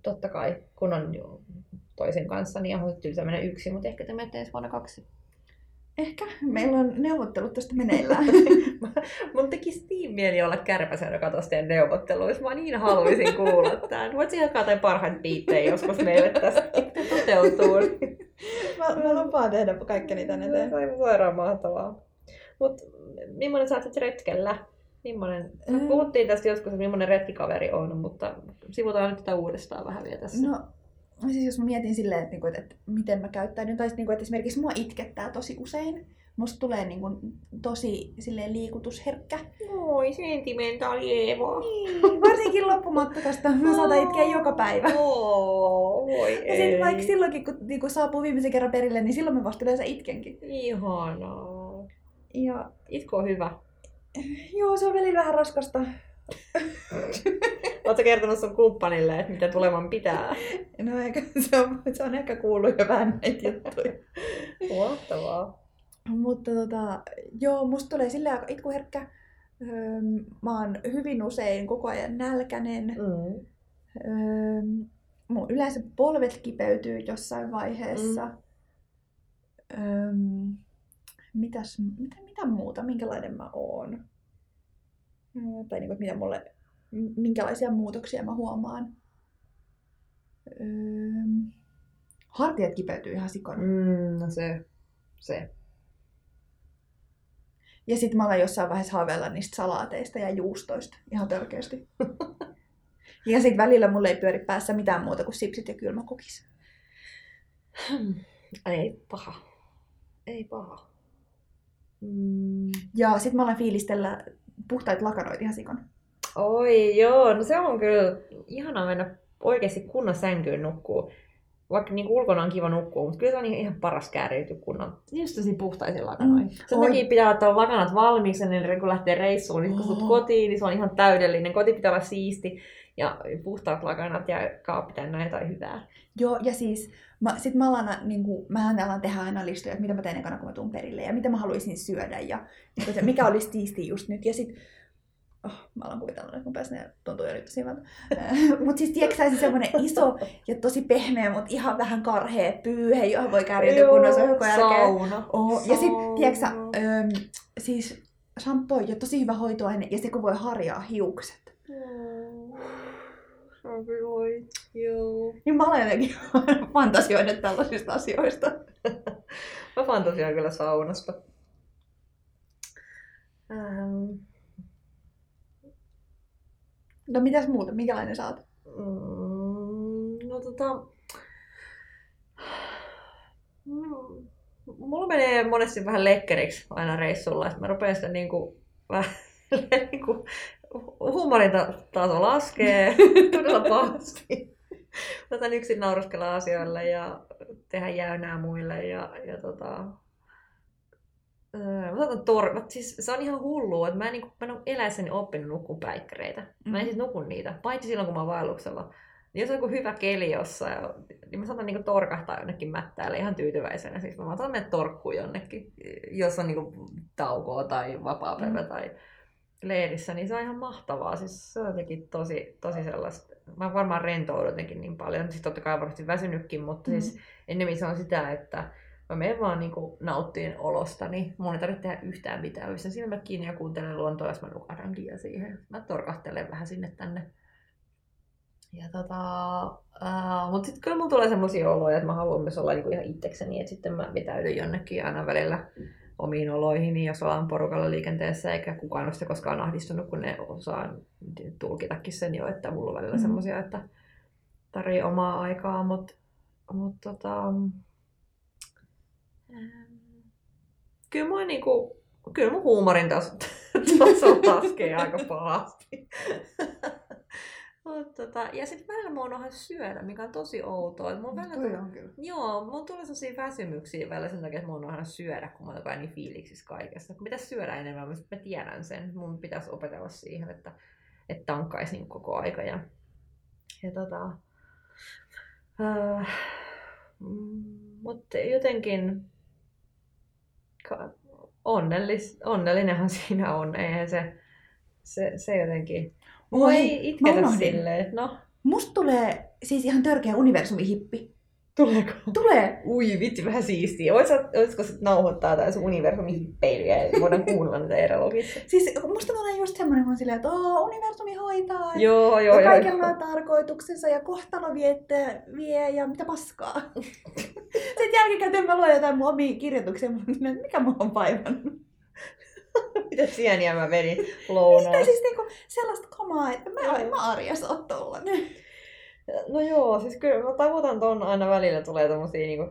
totta kai, kun on toisen kanssa, niin on tylsä mennä yksi, mutta ehkä te menette ensi vuonna kaksi. Ehkä. Meillä on neuvottelut tästä meneillään. Mun tekisi niin mieli olla kärpäsenä katossa teidän neuvotteluissa. Mä niin haluaisin kuulla tämän. Voit jakaa parhaita biittejä joskus meille tästä toteutuu. mä, mä lupaan tehdä kaikkeni tänne eteen. Se on suoraan mahtavaa. Mutta millainen sä oot retkellä? Millainen, mm. puhuttiin tästä joskus, että millainen retkikaveri on, mutta sivutaan nyt tätä uudestaan vähän vielä tässä. No, siis jos mä mietin silleen, että, niinku, että, että miten mä käyttäydyn, tai niinku, että esimerkiksi mua itkettää tosi usein. Musta tulee niin kuin, tosi silleen, liikutusherkkä. Oi, sentimentaali Eeva. Niin, varsinkin loppumatkasta. Mä saatan itkeä joka päivä. Oh, voi ja sitten vaikka silloinkin, kun niin kun saapuu viimeisen kerran perille, niin silloin mä vasta yleensä itkenkin. Ihanaa. Ja itku on hyvä. Joo, se on välillä vähän raskasta. Oletko kertonut sun kumppanille, että mitä tuleman pitää? No eikä, se on, se on ehkä kuullut jo vähän näitä juttuja. Mahtavaa. Mutta tota, joo, musta tulee sillä aika itkuherkkä. Öö, mä oon hyvin usein koko ajan nälkänen. Mm. Öö, mun yleensä polvet kipeytyy jossain vaiheessa. Mm. Öö, mitäs, mitä, mitä muuta, minkälainen mä oon. Tai niin kuin, mitä mulle, minkälaisia muutoksia mä huomaan. Öö, hartiat kipeytyy ihan sikana. Mm, no se, se. Ja sitten mä alan jossain vaiheessa haaveilla niistä salaateista ja juustoista ihan törkeästi. ja sitten välillä mulle ei pyöri päässä mitään muuta kuin sipsit ja kylmäkukis. Hmm. Ei paha. Ei paha. Mm. Ja sitten mä alan fiilistellä puhtaita lakanoita ihan sikon. Oi joo, no se on kyllä ihanaa mennä oikeasti kunnon sänkyyn nukkuu. Vaikka niin ulkona on kiva nukkua, mutta kyllä se on ihan paras kääriyty kunnon. Just tosi puhtaisia lakanoja. Mm. Sen takia pitää ottaa lakanat valmiiksi ennen kuin lähtee reissuun. Niin kun oh. kotiin, niin se on ihan täydellinen. Koti pitää olla siisti ja puhtaat lakanat ja kaappi täynnä jotain hyvää. Joo, ja siis mä, sit mä alan, niin kuin, mähän alan tehdä aina listoja, että mitä mä teen ekana, kun mä tuun perille ja mitä mä haluaisin syödä ja niin se, mikä olisi siisti just nyt. Ja sit, oh, mä alan kuvitella, että mun päässä ne tuntuu jo nyt tosi Mutta siis tiedätkö se semmoinen iso ja tosi pehmeä, mutta ihan vähän karhea pyyhe, johon voi kärjytä kunnon se koko Sauna. Oh, ja sit, tiedätkö öö, siis shampoo ja tosi hyvä hoitoaine ja se kun voi harjaa hiukset. Mm. Voi, joo. Niin mä olen jotenkin fantasioinut tällaisista asioista. mä fantasioin kyllä saunasta. Ähm. No mitäs muuta? Minkälainen sä oot? Mm, no tota... Mulla menee monesti vähän lekkeriksi aina reissulla, että mä rupean sitä niinku vähän niin kuin, huumorin taso laskee todella pahasti. Otan yksin nauraskella asioille ja tehdä jäynää muille. Ja, ja tota, Öö, mä otan tor... siis se on ihan hullua, että mä en, niin, mä en ole eläessäni oppinut nukkua päikkäreitä. Mm. Mä en mm. siis nukun niitä, paitsi silloin kun mä oon vaelluksella. Niin jos on joku hyvä keli jossain, niin mä saatan niin torkahtaa jonnekin mättäälle ihan tyytyväisenä. Siis mä saatan mennä torkkuun jonnekin, jos on niin taukoa tai vapaa mm. tai leirissä, niin se on ihan mahtavaa. Siis se on jotenkin tosi, tosi sellaista. Mä varmaan rentoudun jotenkin niin paljon. Siis totta kai varmasti väsynytkin, mutta mm. siis ennemmin se on sitä, että mä menen vaan niin nauttiin olostani. Mun ei tarvitse tehdä yhtään mitään. Pistän silmät kiinni ja kuuntelen luontoa, jos mä nukahdankin ja siihen. Mä torkahtelen vähän sinne tänne. Ja tota, äh, mutta sitten kyllä mulla tulee semmoisia oloja, että mä haluan myös olla niinku ihan itsekseni, että sitten mä vetäydyn jonnekin aina välillä omiin oloihin, jos ollaan porukalla liikenteessä, eikä kukaan ole koskaan ahdistunut, kun ne osaa tulkitakin sen jo, että mulla on välillä mm. semmoisia, että tarvii omaa aikaa, mutta mut tota, ähm, kyllä mua niinku, kyllä mun huumorin taso, taso laskee aika pahasti. Mut, tota, ja sitten välillä mä unohdan syödä, mikä on tosi outoa. Mun välillä tuli, on kyllä. Joo, mun tulee sellaisia väsymyksiä välillä sen takia, että mä unohdan syödä, kun mä oon niin fiiliksissä kaikessa. Pitäisi syödä enemmän, mä tiedän sen. Mun pitäisi opetella siihen, että, että tankkaisi niin koko aika. Ja, ja tota, äh, mutta jotenkin onnellis, onnellinenhan siinä on. Eihän se, se, se jotenkin Oi, ei itkellä silleen, no. Musta tulee siis ihan törkeä universumihippi. Tuleeko? Tulee. Ui, vitsi, vähän siistiä. Olisiko se nauhoittaa tai sun universumi hippeilyä ja voidaan kuunnella niitä erologissa? Siis musta tulee just semmoinen, kun silleen, että Oo, universumi hoitaa. Joo, joo, ja kaikella on tarkoituksensa ja kohtalo viette, vie ja mitä paskaa. Sitten jälkikäteen mä luen jotain mun omia kirjoituksia, mikä mua on vaivannut. Mitä sieniä mä vedin lounaalla? Mitä siis niinku sellaista kamaa, että mä, joo. mä arjessa tollanen. No joo, siis kyllä mä tavoitan ton aina välillä tulee tommosia niinku...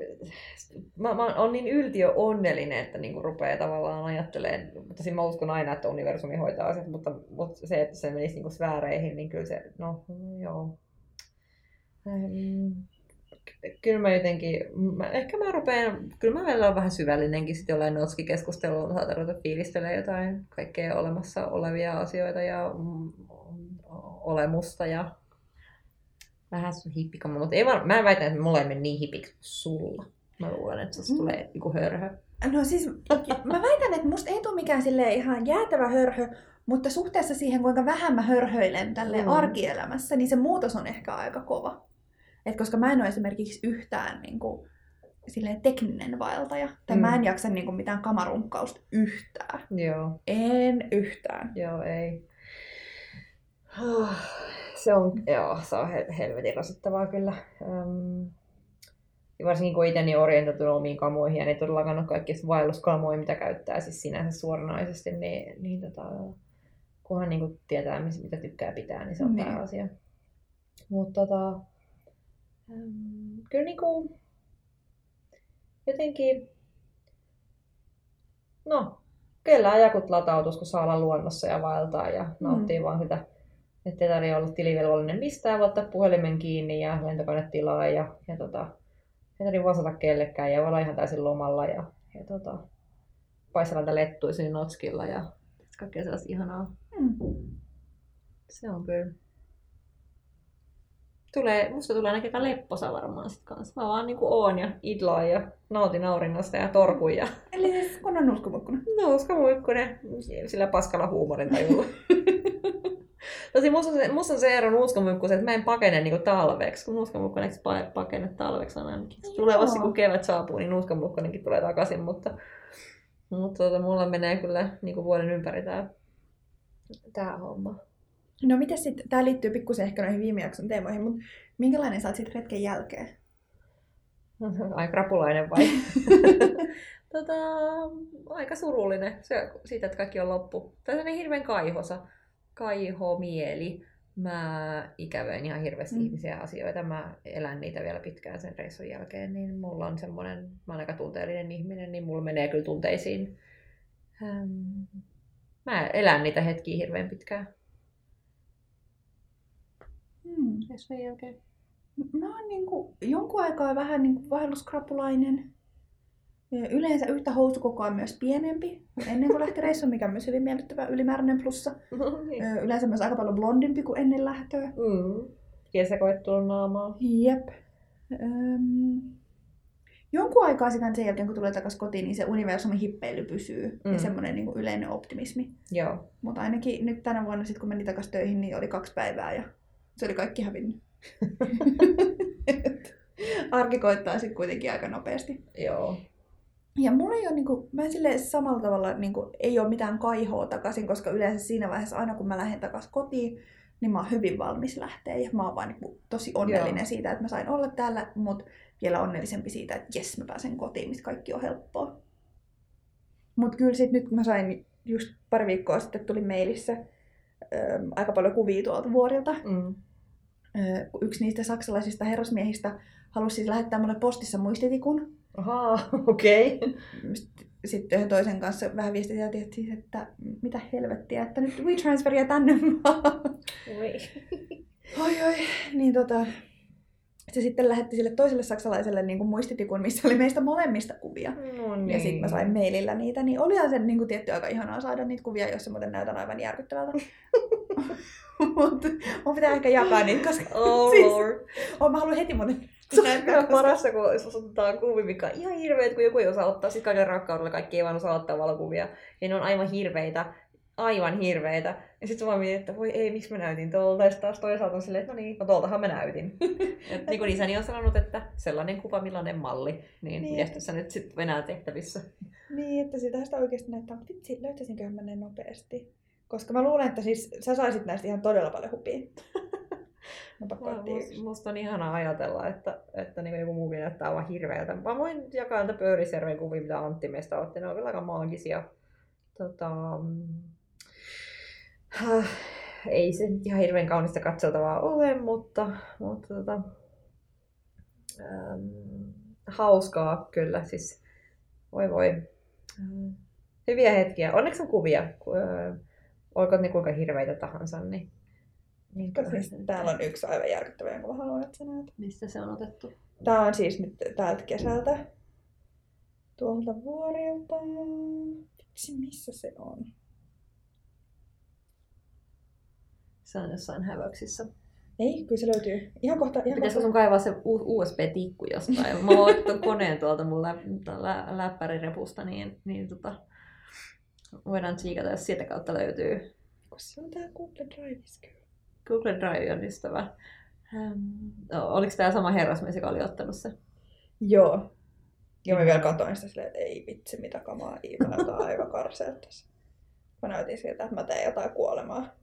Mä, mä oon niin yltiö onnellinen, että niinku rupeaa tavallaan ajattelemaan, mutta siinä mä uskon aina, että universumi hoitaa asiat, mutta, mutta se, että se menisi niinku sfääreihin, niin kyllä se, no joo. Ähm, kyllä mä jotenkin, mä, ehkä mä rupean, kyllä mä välillä olen vähän syvällinenkin sitten jollain notskikeskustelulla, saatan ruveta fiilistelemään jotain kaikkea olemassa olevia asioita ja mm, olemusta ja vähän hippikamma, mutta ei var, mä väitän, että mulla ei mene niin hipiksi sulla. Mä luulen, että se mm. tulee joku hörhö. No siis, mä väitän, että musta ei tule mikään sille ihan jäätävä hörhö, mutta suhteessa siihen, kuinka vähän mä hörhöilen tälle mm. arkielämässä, niin se muutos on ehkä aika kova. Et koska mä en ole esimerkiksi yhtään niin kuin, silleen tekninen vaeltaja. Tai mm. mä en jaksa niin kuin, mitään kamarunkkausta yhtään. Joo. En yhtään. Joo, ei. Se on, joo, se on helvetin rasittavaa kyllä. Um, varsinkin kun itse niin orientoitunut omiin kamoihin ja ne todellakaan ole kaikki vaelluskamoja, mitä käyttää siis sinänsä suoranaisesti, niin, niin tota, kunhan niin kuin tietää, mitä tykkää pitää, niin se on niin. asia. Mutta tota, Ähm, kyllä niin kuin, jotenkin, no, kyllä ajakut latautus, kun saa olla luonnossa ja vaeltaa ja nauttii mm. vaan sitä, että ei tarvitse olla tilivelvollinen mistään, voi ottaa puhelimen kiinni ja lentokone tilaa ja, ja tota, ei tarvitse vastata kellekään ja voi olla ihan täysin lomalla ja, ja tota, paistella lettuisin notskilla ja kaikkea sellaista ihanaa. Mm. Se on kyllä tulee, musta tulee ainakin aika lepposa varmaan sit kanssa. Mä vaan niinku oon ja idlaan ja nautin auringosta ja torkun. Ja... Eli siis kun on nuskamuikkunen. Nuskamuikkunen, sillä paskalla huumorin tajulla. Tosi musta on se, musta on se ero nuuskamuikkuisen, että mä en pakene niinku talveksi, kun nuuskamuikkunen eikö pakene talveksi ainakin. Tulee vasta kun kevät saapuu, niin nuuskamuikkunenkin tulee takaisin, mutta, mutta tuota, mulla menee kyllä niinku vuoden ympäri tää, tää homma. No mitä sitten, tämä liittyy pikkusen ehkä noihin viime jakson teemoihin, mutta minkälainen sä oot sitten retken jälkeen? Aika rapulainen vai? tota, aika surullinen se, siitä, että kaikki on loppu. Tai on hirveän kaihosa. Kaiho, mieli. Mä ikävöin ihan hirveästi mm. ihmisiä asioita. Mä elän niitä vielä pitkään sen reissun jälkeen. Niin mulla on semmoinen, mä oon aika tunteellinen ihminen, niin mulla menee kyllä tunteisiin. Ähm, Mä elän niitä hetkiä hirveän pitkään. Ja sen jälkeen. Mä oon niinku, jonkun aikaa vähän niinku vaelluskrapulainen. Ja Yleensä yhtä housukokoa myös pienempi ennen kuin lähti reissuun, mikä on myös hyvin miellyttävä ylimääräinen plussa. No niin. Yleensä myös aika paljon blondimpi kuin ennen lähtöä. Mm. Kesäkoettua naamaa. Jep. Öm, jonkun aikaa sitten sen jälkeen, kun tulee takaisin kotiin, niin se universumin hippeily pysyy. Mm. Mm. Ja semmoinen niin yleinen optimismi. Joo. Mutta ainakin nyt tänä vuonna, sit, kun menin takaisin töihin, niin oli kaksi päivää ja se oli kaikki hävinnyt. Arki koittaa sitten kuitenkin aika nopeasti. Joo. Ja mulla ei ole, niinku, mä en silleen samalla tavalla, niinku, ei ole mitään kaihoa takaisin, koska yleensä siinä vaiheessa, aina kun mä lähden takaisin kotiin, niin mä oon hyvin valmis lähteä. Ja mä oon vaan niinku, tosi onnellinen Joo. siitä, että mä sain olla täällä, mutta vielä onnellisempi siitä, että jes, mä pääsen kotiin, mistä kaikki on helppoa. Mutta kyllä sit nyt mä sain just pari viikkoa sitten tuli mailissa ö, aika paljon kuvia tuolta vuorilta. Mm. Yksi niistä saksalaisista herrasmiehistä halusi siis lähettää mulle postissa muistitikun. Ahaa, okei. Okay. Sitten yhden toisen kanssa vähän viestiteltiin, että, siis, että mitä helvettiä, että nyt WeTransferia tänne vaan. Oi oi, niin tota, se sitten lähetti sille toiselle saksalaiselle niin kuin muistitikun, missä oli meistä molemmista kuvia. No niin. Ja sitten mä sain mailillä niitä, niin olihan se niin kuin, tietty aika ihanaa saada niitä kuvia, jossa muuten näytän aivan järkyttävältä. Mutta mun pitää ehkä jakaa niitä, koska Oh siis, lord. oh, mä haluan heti muuten Se on parasta, kun jos otetaan kuvia, mikä on ihan hirveet, kun joku ei osaa ottaa. Sitten kaiken rakkaudella kaikki ei vaan osaa ottaa valokuvia. Ja ne on aivan hirveitä. Aivan hirveitä. Ja sitten vaan mietin, että voi ei, miksi mä näytin tuolta. Ja taas toisaalta on silleen, että no niin, no tuoltahan mä näytin. Et niin kuin isäni on sanonut, että sellainen kuva, millainen malli. Niin, Niin. mitäs tässä nyt sitten enää tehtävissä. Niin, että sitä sitä oikeasti näyttää, mutta vitsi, löytäisinköhän mä ne nopeasti. Koska mä luulen, että siis sä saisit näistä ihan todella paljon hupia. Mä pakko Musta, on ihanaa ajatella, että, että niin joku muukin näyttää aivan hirveältä. Mä voin jakaa näitä Pöyrisjärven kuvia, mitä Antti meistä otti. Ne on kyllä aika maagisia. Tota, mm, ei se nyt ihan hirveän kaunista katseltavaa ole, mutta, mutta tota, ähm, hauskaa kyllä. Siis, voi voi. Hyviä hetkiä. Onneksi on kuvia. Ku- äh, Olkoot ne kuinka hirveitä tahansa, niin, niin Siis, täällä on yksi aivan järkyttävä, jonka mä haluan, että sä näet. Mistä se on otettu? Tää on siis nyt täältä kesältä. Tuolta vuorilta. Vitsi, missä se on? Se on jossain hävöksissä. Ei, kyllä se löytyy. Ihan kohta. Ihan Pitäisikö kohta. sun kaivaa se USB-tikku jostain? Mä oon ottanut koneen tuolta mun lä- lä- läppärirepusta, niin, niin tota, voidaan tsiikata, jos sieltä kautta löytyy. Se on tää Google kyllä. Google Drive on ystävä. Ähm, no, oliko tämä sama herrasmies, joka oli ottanut se? Joo. Joo, mä vielä katoin sitä silleen, että ei vitsi, mitä kamaa, Iiva näyttää aivan karseelta. Mä näytin siltä, että mä teen jotain kuolemaa.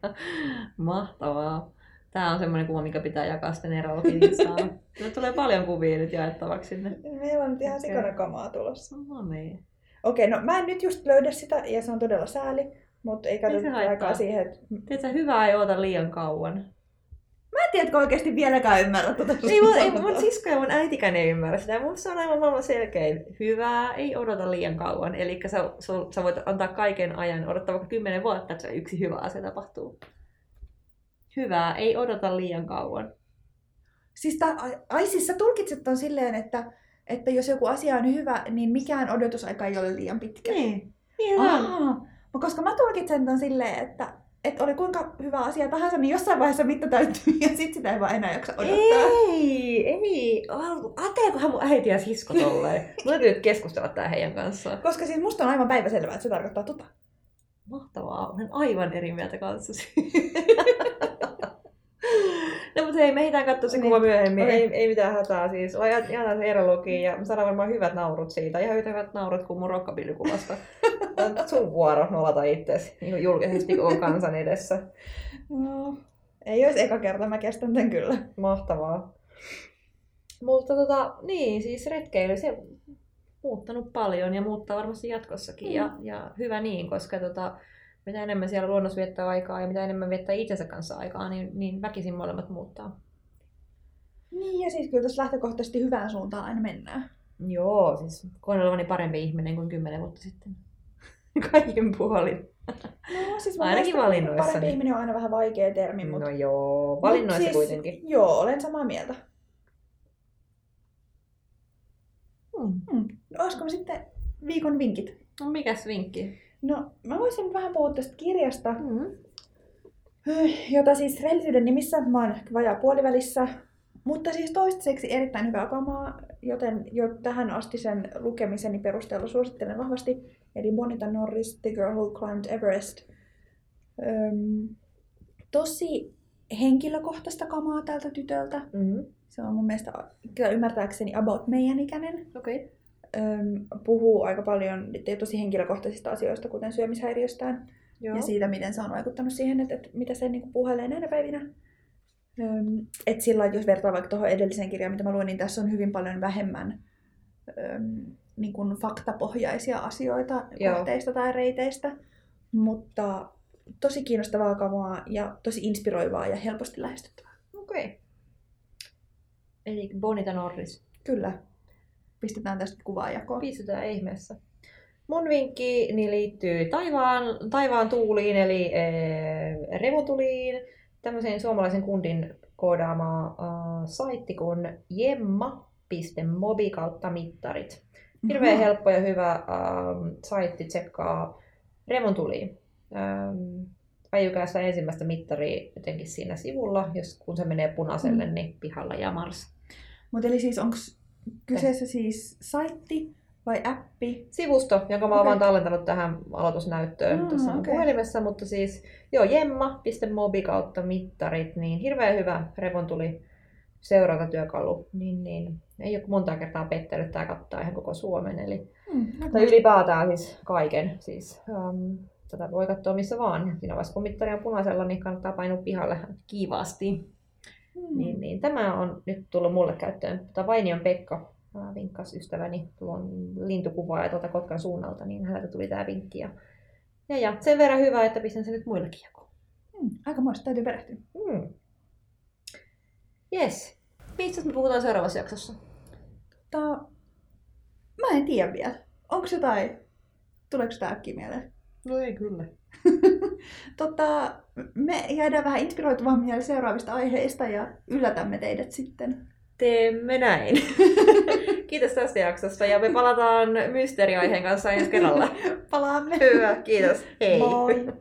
Mahtavaa. Tämä on semmoinen kuva, mikä pitää jakaa sitten. Nyt tulee paljon kuvia nyt jaettavaksi sinne. Meillä on nyt ihan sikana kamaa tulossa. No niin. Okei, no mä en nyt just löydä sitä, ja se on todella sääli. Mutta ei katsota aikaa siihen, että... Tiedätkö, hyvää ei oota liian kauan. Mä en tiedä, oikeasti vieläkään ymmärrä tota Ei, mun, ei, mun sisko ja mun äitikään ei ymmärrä sitä. Mun se on aivan maailman selkein. Hyvää, ei odota liian kauan. Eli sä, sä voit antaa kaiken ajan, odottaa vaikka kymmenen vuotta, että se yksi hyvä asia tapahtuu. Hyvää, ei odota liian kauan. Siis tää, ai, siis sä tulkitset ton silleen, että, että jos joku asia on hyvä, niin mikään odotusaika ei ole liian pitkä. Niin, niin on. Aa, no koska mä tulkitsen ton silleen, että, että oli kuinka hyvä asia tahansa, niin jossain vaiheessa mitta täyttyy ja sit sitä ei vaan enää jaksa odottaa. Ei, ei. Ajattelikohan mun äiti ja sisko tolleen. Mun täytyy nyt keskustella tää heidän kanssaan. Koska siis musta on aivan päiväselvää, että se tarkoittaa tota. Mahtavaa, olen aivan eri mieltä kanssasi. no mutta hei, me ehditään katsoa se Niin. kuva myöhemmin. Ei, ei mitään hätää siis. Jätään se erologiin ja saadaan varmaan hyvät naurut siitä. Ihan yhtä hyvät naurut kuin mun rockabilly-kuvasta. On sun vuoro nolata itsesi niin julkisesti koko kansan edessä. No, ei olisi eka kerta, mä kestän tän kyllä. Mahtavaa. Mutta tota, niin, siis retkeily, se on muuttanut paljon ja muuttaa varmasti jatkossakin. Mm. Ja, ja hyvä niin, koska tota, mitä enemmän siellä luonnossa viettää aikaa ja mitä enemmän viettää itsensä kanssa aikaa, niin, niin väkisin molemmat muuttaa. Niin, ja siis kyllä tässä lähtökohtaisesti hyvään suuntaan aina mennään. Joo, siis koen olevani parempi ihminen kuin kymmenen vuotta sitten. Kaikin puolin. No siis Ainakin mielestä valinnoissani. Parempi ihminen on aina vähän vaikea termi, mutta... No joo, valinnoissa siis, kuitenkin. Joo, olen samaa mieltä. Hmm. Hmm. No, olisiko sitten viikon vinkit? No mikäs vinkki? No, mä voisin vähän puhua tästä kirjasta, Mm. jota siis rehellisyyden nimissä mä oon ehkä vajaa puolivälissä, mutta siis toistaiseksi erittäin hyvää kamaa, joten jo tähän asti sen lukemiseni perusteella suosittelen vahvasti. Eli Bonita Norris, The Girl Who Climbed Everest. Öm, tosi henkilökohtaista kamaa tältä tytöltä. Mm. Se on mun mielestä kyllä ymmärtääkseni about meidän ikäinen. Okay. Öm, puhuu aika paljon tosi henkilökohtaisista asioista, kuten syömishäiriöstään Joo. ja siitä, miten se on vaikuttanut siihen, että, että mitä se niin puhelee näinä päivinä. Et sillä lailla, jos vertaa vaikka tuohon edelliseen kirjaan, mitä mä luin, niin tässä on hyvin paljon vähemmän niin kuin faktapohjaisia asioita Joo. kohteista tai reiteistä. Mutta tosi kiinnostavaa kamaa ja tosi inspiroivaa ja helposti lähestyttävää. Okei. Okay. Eli Bonita Norris. Kyllä. Pistetään tästä kuvaa jakoon. Pistetään ihmeessä. Mun vinkki niin liittyy taivaan, taivaan tuuliin, eli ee, revotuliin, tämmöiseen suomalaisen kundin koodaama äh, saitti kuin jemma.mobi kautta mittarit. Hirveän Aha. helppo ja hyvä ähm, saitti tsekkaa revontuliin. Ähm, Ajukaa sitä ensimmäistä mittaria jotenkin siinä sivulla, jos kun se menee punaiselle, Mm. niin pihalla ja Mars. Mutta eli siis onko kyseessä siis saitti vai appi? Sivusto, jonka mä oon Okei. vaan tallentanut tähän aloitusnäyttöön Aa, tässä okei. puhelimessa, mutta siis joo, jemma.mobi kautta mittarit, niin hirveän hyvä. Revontuli seurantatyökalu, niin, niin. Ei ole monta kertaa pettänyt, tämä kattaa ihan koko Suomen, eli Hmm, tai ylipäätään siis kaiken, siis um, tätä voi katsoa missä vaan, siinä vaiheessa kun mittari on punaisella, niin kannattaa painua pihalle. Kivasti, hmm. niin, niin. Tämä on nyt tullut mulle käyttöön. Tota Vainion Pekka vinkkasi ystäväni tuon lintukuvaa ja tuolta Kotkan suunnalta, niin häneltä tuli tämä vinkki. Ja, ja, ja sen verran hyvä, että pistän sen nyt muillekin jakoon. Hmm, aika muista, täytyy perehtyä. Mm. Yes. Mistä me puhutaan seuraavassa jaksossa? Tää... Mä en tiedä vielä. Onko jotain... Tuleeko tää äkkiä mieleen? No ei kyllä. tota, me jäädään vähän inspiroituvammin seuraavista aiheista ja yllätämme teidät sitten. Teemme näin. kiitos tästä jaksosta ja me palataan mysteeriaiheen kanssa ensi kerralla. Palaamme. Hyvä, kiitos. Hei. Moi!